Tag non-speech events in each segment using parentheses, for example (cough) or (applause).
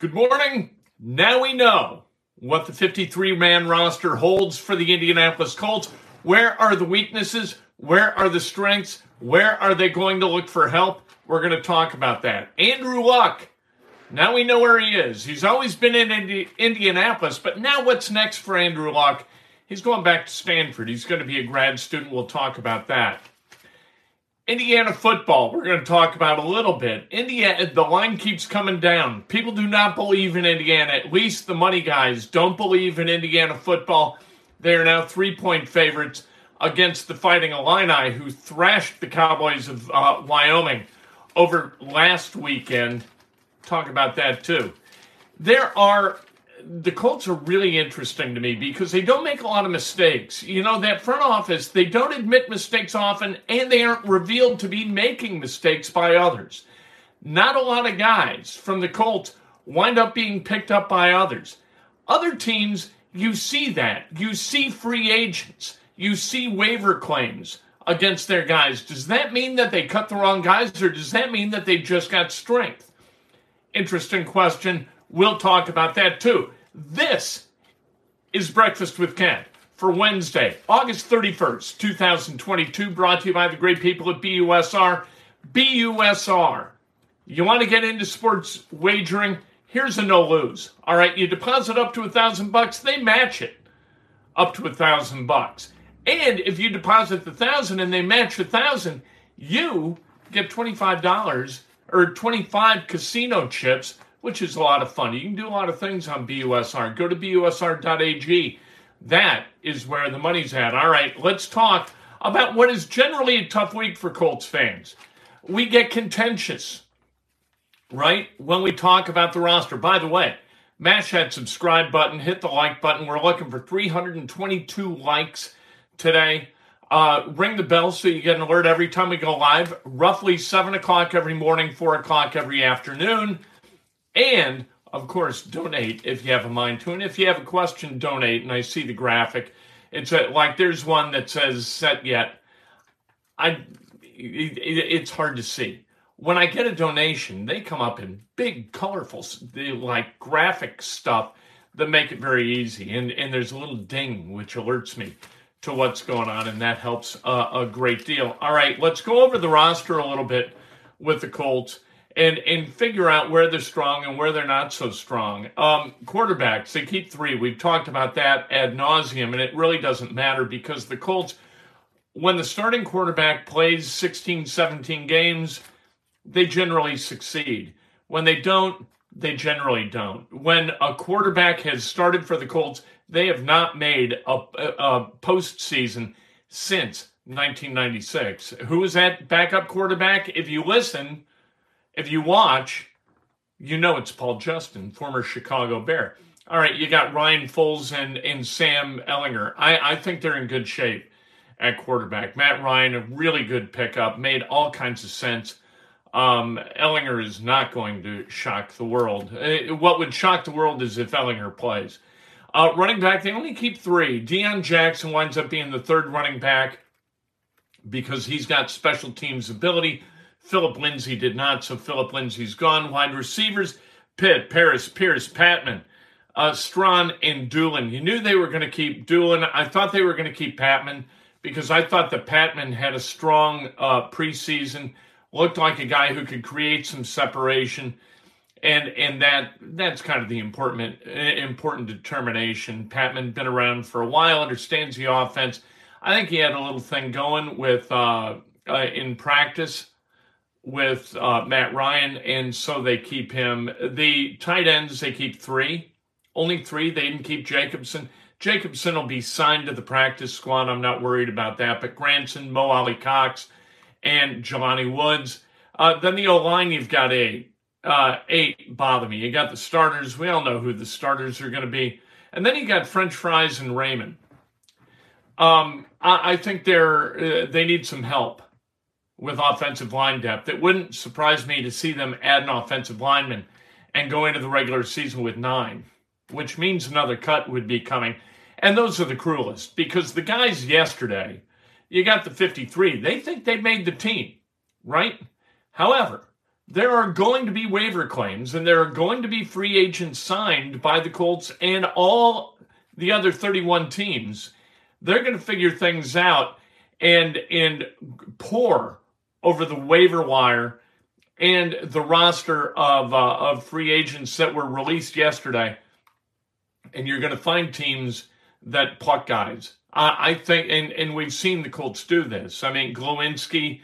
Good morning. Now we know what the 53 man roster holds for the Indianapolis Colts. Where are the weaknesses? Where are the strengths? Where are they going to look for help? We're going to talk about that. Andrew Luck. Now we know where he is. He's always been in Indi- Indianapolis, but now what's next for Andrew Luck? He's going back to Stanford. He's going to be a grad student. We'll talk about that. Indiana football, we're going to talk about a little bit. Indiana, the line keeps coming down. People do not believe in Indiana. At least the money guys don't believe in Indiana football. They are now three point favorites against the Fighting Illini, who thrashed the Cowboys of uh, Wyoming over last weekend. Talk about that too. There are the Colts are really interesting to me because they don't make a lot of mistakes. You know, that front office, they don't admit mistakes often and they aren't revealed to be making mistakes by others. Not a lot of guys from the Colts wind up being picked up by others. Other teams, you see that. You see free agents. You see waiver claims against their guys. Does that mean that they cut the wrong guys or does that mean that they just got strength? Interesting question. We'll talk about that too. This is Breakfast with Kent for Wednesday, August 31st, 2022, brought to you by the great people at BUSR. BUSR. You want to get into sports wagering? Here's a no lose. All right, you deposit up to a thousand bucks, they match it up to a thousand bucks. And if you deposit the thousand and they match a thousand, you get $25 or 25 casino chips which is a lot of fun. You can do a lot of things on BUSR. Go to busr.ag. That is where the money's at. All right, let's talk about what is generally a tough week for Colts fans. We get contentious, right, when we talk about the roster. By the way, mash that subscribe button, hit the like button. We're looking for 322 likes today. Uh, ring the bell so you get an alert every time we go live. Roughly 7 o'clock every morning, 4 o'clock every afternoon. And of course, donate if you have a mind to. And if you have a question, donate. And I see the graphic. It's a, like there's one that says set yet. I it, it's hard to see. When I get a donation, they come up in big, colorful, like graphic stuff that make it very easy. And and there's a little ding which alerts me to what's going on, and that helps uh, a great deal. All right, let's go over the roster a little bit with the Colts and and figure out where they're strong and where they're not so strong. Um, quarterbacks, they keep three. We've talked about that ad nauseum, and it really doesn't matter because the Colts, when the starting quarterback plays 16, 17 games, they generally succeed. When they don't, they generally don't. When a quarterback has started for the Colts, they have not made a, a postseason since 1996. Who is that backup quarterback? If you listen, if you watch, you know it's Paul Justin, former Chicago Bear. All right, you got Ryan Foles and, and Sam Ehlinger. I, I think they're in good shape at quarterback. Matt Ryan, a really good pickup, made all kinds of sense. Um, Ehlinger is not going to shock the world. Uh, what would shock the world is if Ehlinger plays. Uh, running back, they only keep three. Deon Jackson winds up being the third running back because he's got special teams ability. Philip Lindsay did not, so Philip Lindsay's gone. Wide receivers, Pitt, Parris, Pierce, Patmon, uh, Strachan, and Dulin. You knew they were going to keep Dulin. I thought they were going to keep Patmon because I thought that Patmon had a strong uh, preseason, looked like a guy who could create some separation. And and that that's kind of the important important determination. Patmon been around for a while, understands the offense. I think he had a little thing going with uh, uh, in practice with uh, Matt Ryan, and so they keep him. The tight ends, they keep three, only three. They didn't keep Jacobson. Jacobson will be signed to the practice squad. I'm not worried about that. But Granson, Mo Alie-Cox, and Jelani Woods. Uh, then the O line, you've got eight. Uh, eight bother me. You got the starters. We all know who the starters are going to be. And then you got French fries and Raymond. Um, I, I, think they're uh, they need some help with offensive line depth. It wouldn't surprise me to see them add an offensive lineman and go into the regular season with nine, which means another cut would be coming. And those are the cruelest because the guys yesterday, you got the 53, they think they made the team, right? However, there are going to be waiver claims and there are going to be free agents signed by the Colts and all the other 31 teams. They're going to figure things out and and pour over the waiver wire and the roster of uh, of free agents that were released yesterday. And you're going to find teams that pluck guys. I think, and, and we've seen the Colts do this. I mean, Glowinski,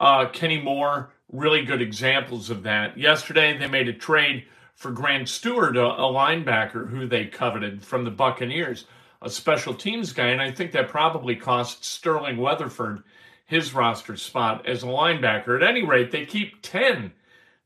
uh, Kenny Moore, really good examples of that. Yesterday, they made a trade for Grant Stuard, a, a linebacker who they coveted from the Buccaneers, a special teams guy. And I think that probably cost Sterling Weatherford his roster spot as a linebacker. At any rate, they keep 10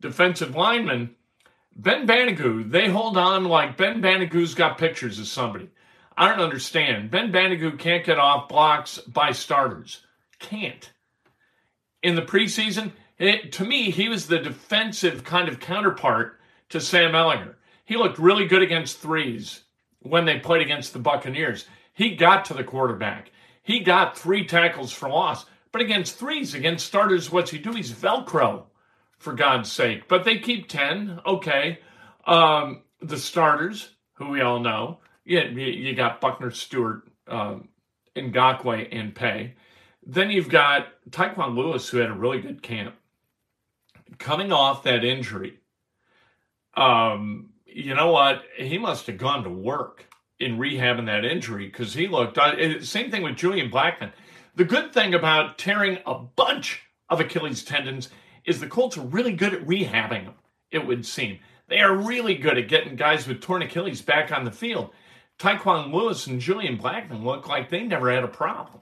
defensive linemen. Ben Banogu, they hold on like Ben Banogu's got pictures of somebody. I don't understand. Ben Banogu can't get off blocks by starters. Can't. In the preseason, it, to me, he was the defensive kind of counterpart to Sam Ehlinger. He looked really good against threes when they played against the Buccaneers. He got to the quarterback. He got three tackles for loss. But against threes, against starters, what's he do? He's Velcro, for God's sake. But they keep 10. Okay. Um, the starters, who we all know, yeah, you got Buckner, Stewart, um, Ngakoue, and Paye. Then you've got Tyquan Lewis, who had a really good camp. Coming off that injury, um, you know what? He must have gone to work in rehabbing that injury because he looked. Uh, same thing with Julian Blackmon. The good thing about tearing a bunch of Achilles tendons is the Colts are really good at rehabbing them, it would seem. They are really good at getting guys with torn Achilles back on the field. Tyquan Lewis and Julian Blackmon look like they never had a problem.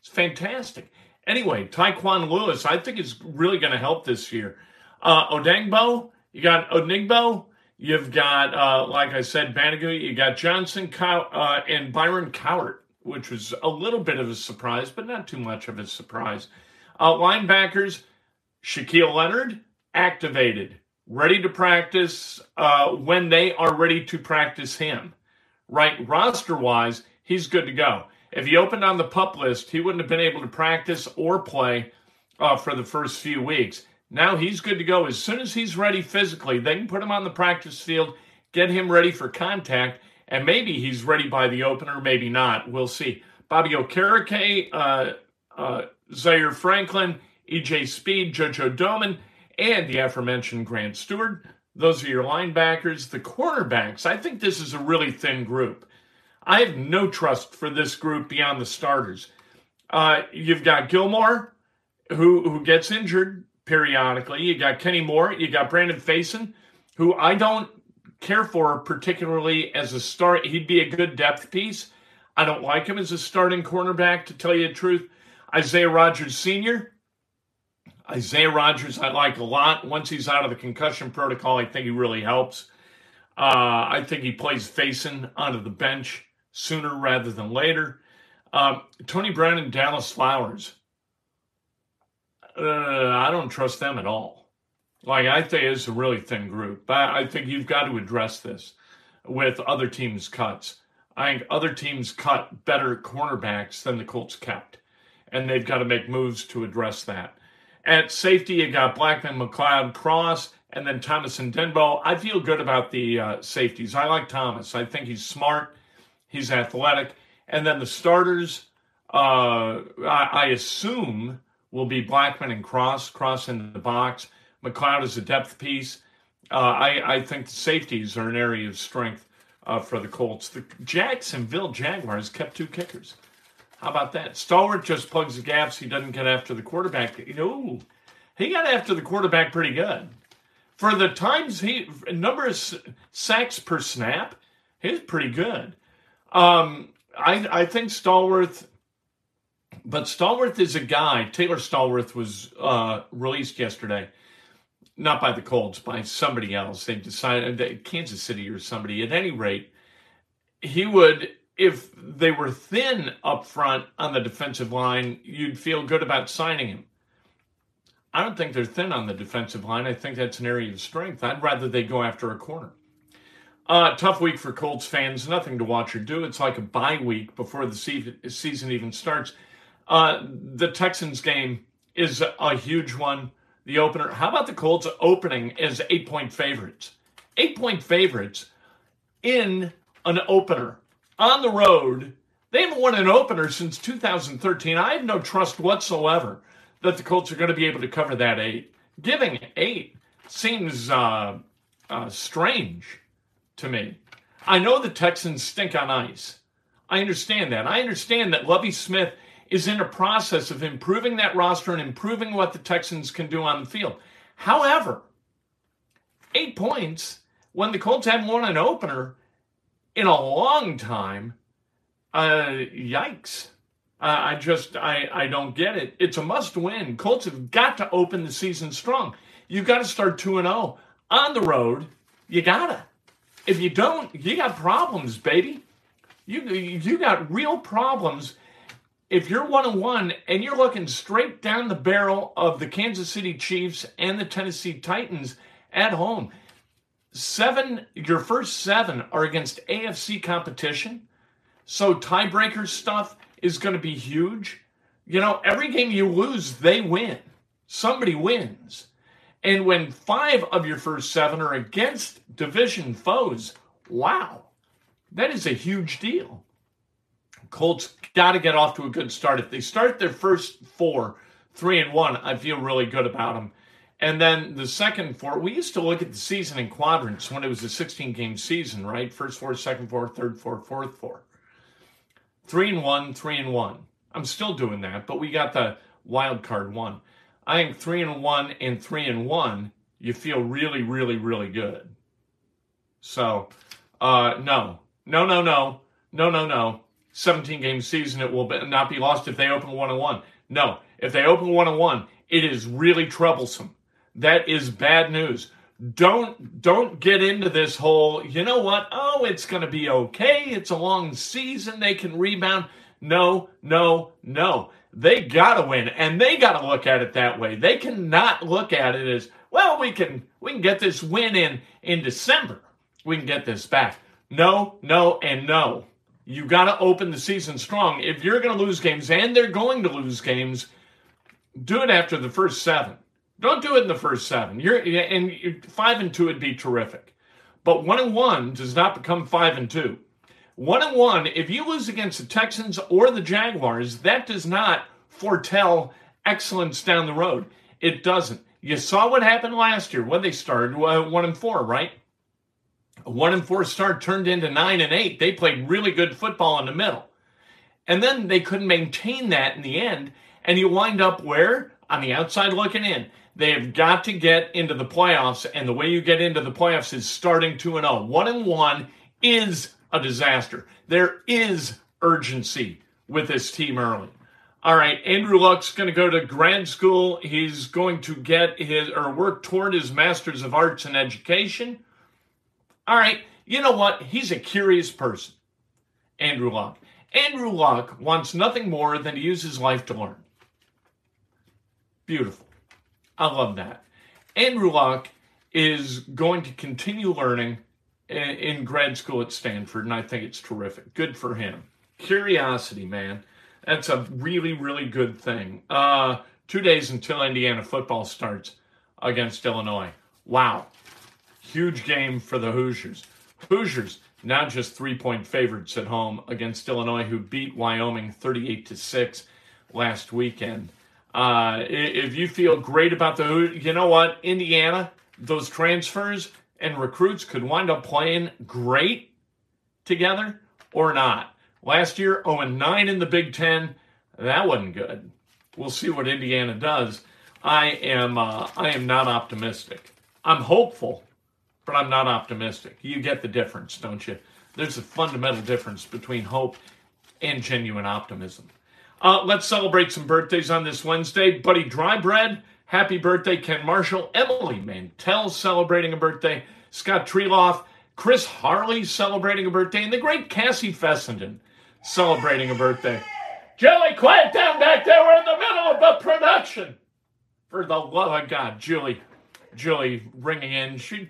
It's fantastic. Anyway, Tyquan Lewis, I think is really going to help this year. Uh, Odengbo, you got Odenigbo, you've got, uh, like I said, Banogu, you got Johnson Cow- uh, and Byron Cowart, which was a little bit of a surprise, but not too much of a surprise. Uh, linebackers, Shaquille Leonard, activated, ready to practice uh, when they are ready to practice him right roster wise, he's good to go. If he opened on the pup list, he wouldn't have been able to practice or play uh, for the first few weeks. Now he's good to go. As soon as he's ready physically, they can put him on the practice field, get him ready for contact, and maybe he's ready by the opener, maybe not. We'll see. Bobby Okereke, uh, uh, Zaire Franklin, EJ Speed, JoJo Domann, and the aforementioned Grant Stuard those are your linebackers. The cornerbacks, I think this is a really thin group. I have no trust for this group beyond the starters. Uh, you've got Gilmore, who who gets injured periodically. You got Kenny Moore. You got Brandon Facyson, who I don't care for particularly as a start. He'd be a good depth piece. I don't like him as a starting cornerback, to tell you the truth. Isaiah Rodgers Sr., Isaiah Rodgers, I like a lot. Once he's out of the concussion protocol, I think he really helps. Uh, I think he plays Facyson onto the bench sooner rather than later. Um, Tony Brown and Dallas Flowers, uh, I don't trust them at all. Like, I think it's a really thin group. But I think you've got to address this with other teams' cuts. I think other teams cut better cornerbacks than the Colts kept, and they've got to make moves to address that. At safety, you got Blackmon, McLeod, Cross, and then Thomas and Denbo. I feel good about the uh, safeties. I like Thomas. I think he's smart. He's athletic. And then the starters, uh, I, I, assume, will be Blackmon and Cross. Cross in the box. McLeod is a depth piece. Uh, I, I, think the safeties are an area of strength uh, for the Colts. The Jacksonville Jaguars kept two kickers. How about that? Stallworth just plugs the gaps. He doesn't get after the quarterback. You know, he got after the quarterback pretty good. For the times he number of sacks per snap, he's pretty good. Um, I I think Stallworth, but Stallworth is a guy. Taylor Stallworth was uh, released yesterday, not by the Colts, by somebody else. They decided Kansas City or somebody. At any rate, he would if they were thin up front on the defensive line, you'd feel good about signing him. I don't think they're thin on the defensive line. I think that's an area of strength. I'd rather they go after a corner. Uh, tough week for Colts fans. Nothing to watch or do. It's like a bye week before the season even starts. Uh, the Texans game is a huge one. The opener. How about the Colts opening as eight point favorites? Eight point favorites in an opener on the road. They haven't won an opener since 2013. I have no trust whatsoever that the Colts are going to be able to cover that eight. Giving eight seems uh, uh, strange to me. I know the Texans stink on ice. I understand that. I understand that Lovie Smith is in a process of improving that roster and improving what the Texans can do on the field. However, eight points when the Colts haven't won an opener in a long time, uh, yikes. Uh, I just, I, I don't get it. It's a must win. Colts have got to open the season strong. You've got to start 2 0 on the road. You got to. If you don't, you got problems, baby. You, you got real problems if you're one and one and you're looking straight down the barrel of the Kansas City Chiefs and the Tennessee Titans at home, seven, your first seven are against AFC competition. So tiebreaker stuff is going to be huge. You know, every game you lose, they win. Somebody wins. And when five of your first seven are against division foes, wow, that is a huge deal. Colts got to get off to a good start. If they start their first four, three and one, I feel really good about them. And then the second four, we used to look at the season in quadrants when it was a 16 game season, right? First four, second four, third four, fourth four. Three and one, three and one. I'm still doing that, but we got the wild card one. I think three and one and three and one, you feel really, really, really good. So, uh, no, no, no, no, no, no, no. 17 game season, it will not be lost if they open one and one. No, if they open one and one, it is really troublesome. That is bad news. Don't don't get into this whole, you know what? Oh, it's going to be okay. It's a long season. They can rebound. No, no, no. They got to win and they got to look at it that way. They cannot look at it as, well, we can we can get this win in in December. We can get this back. No, no, and no. You got to open the season strong. If you're going to lose games, and they're going to lose games, do it after the first seven. Don't do it in the first seven. You're and five and two would be terrific, but one and one does not become five and two. One and one, if you lose against the Texans or the Jaguars, that does not foretell excellence down the road. It doesn't. You saw what happened last year when they started uh, one and four, right? A one and four start turned into nine and eight. They played really good football in the middle. And then they couldn't maintain that in the end. And you wind up where? On the outside looking in. They have got to get into the playoffs. And the way you get into the playoffs is starting 2 and 0. 1 and 1 is a disaster. There is urgency with this team early. All right, Andrew Luck's going to go to grad school. He's going to get his or work toward his master's of arts in education. All right, you know what? He's a curious person, Andrew Luck. Andrew Luck wants nothing more than to use his life to learn. Beautiful. I love that. Andrew Luck is going to continue learning in grad school at Stanford, and I think it's terrific. Good for him. Curiosity, man. That's a really, really good thing. Uh, two days until Indiana football starts against Illinois. Wow. Huge game for the Hoosiers. Hoosiers now just three point favorites at home against Illinois, who beat Wyoming 38 to 6 last weekend. Uh, if you feel great about the, you know what, Indiana, those transfers and recruits could wind up playing great together or not. Last year, 0 9 in the Big Ten, that wasn't good. We'll see what Indiana does. I am, uh, I am not optimistic. I'm hopeful but I'm not optimistic. You get the difference, don't you? There's a fundamental difference between hope and genuine optimism. Uh, let's celebrate some birthdays on this Wednesday. Buddy Drybread, happy birthday. Ken Marshall, Emily Mantell celebrating a birthday. Scott Treeloff, Chris Harley celebrating a birthday, and the great Cassie Fessenden celebrating a birthday. Julie, quiet down back there. We're in the middle of a production. For the love of God, Julie, Julie ringing in. She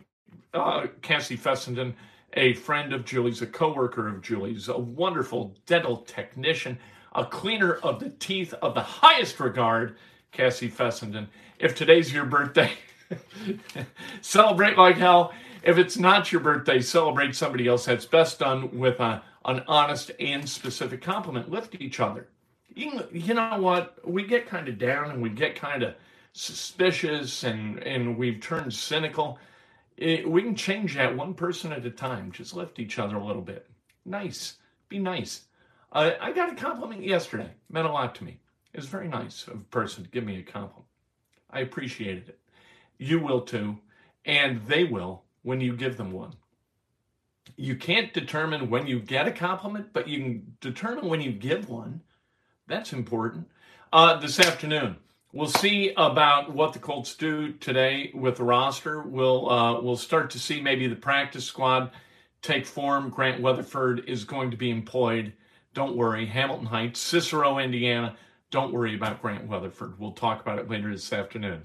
uh, Cassie Fessenden, a friend of Julie's, a coworker of Julie's, a wonderful dental technician, a cleaner of the teeth of the highest regard. Cassie Fessenden. If today's your birthday, (laughs) celebrate like hell. If it's not your birthday, celebrate somebody else. That's best done with a, an honest and specific compliment. Lift each other. You, you know what? We get kind of down and we get kind of suspicious and, and we've turned cynical. It, we can change that one person at a time. Just lift each other a little bit. Nice. Be nice. Uh, I got a compliment yesterday. Meant a lot to me. It was very nice of a person to give me a compliment. I appreciated it. You will too, and they will when you give them one. You can't determine when you get a compliment, but you can determine when you give one. That's important. Uh, this afternoon, we'll see about what the Colts do today with the roster. We'll uh, we'll start to see maybe the practice squad take form. Grant Weatherford is going to be employed. Don't worry. Hamilton Heights, Cicero, Indiana. Don't worry about Grant Weatherford. We'll talk about it later this afternoon.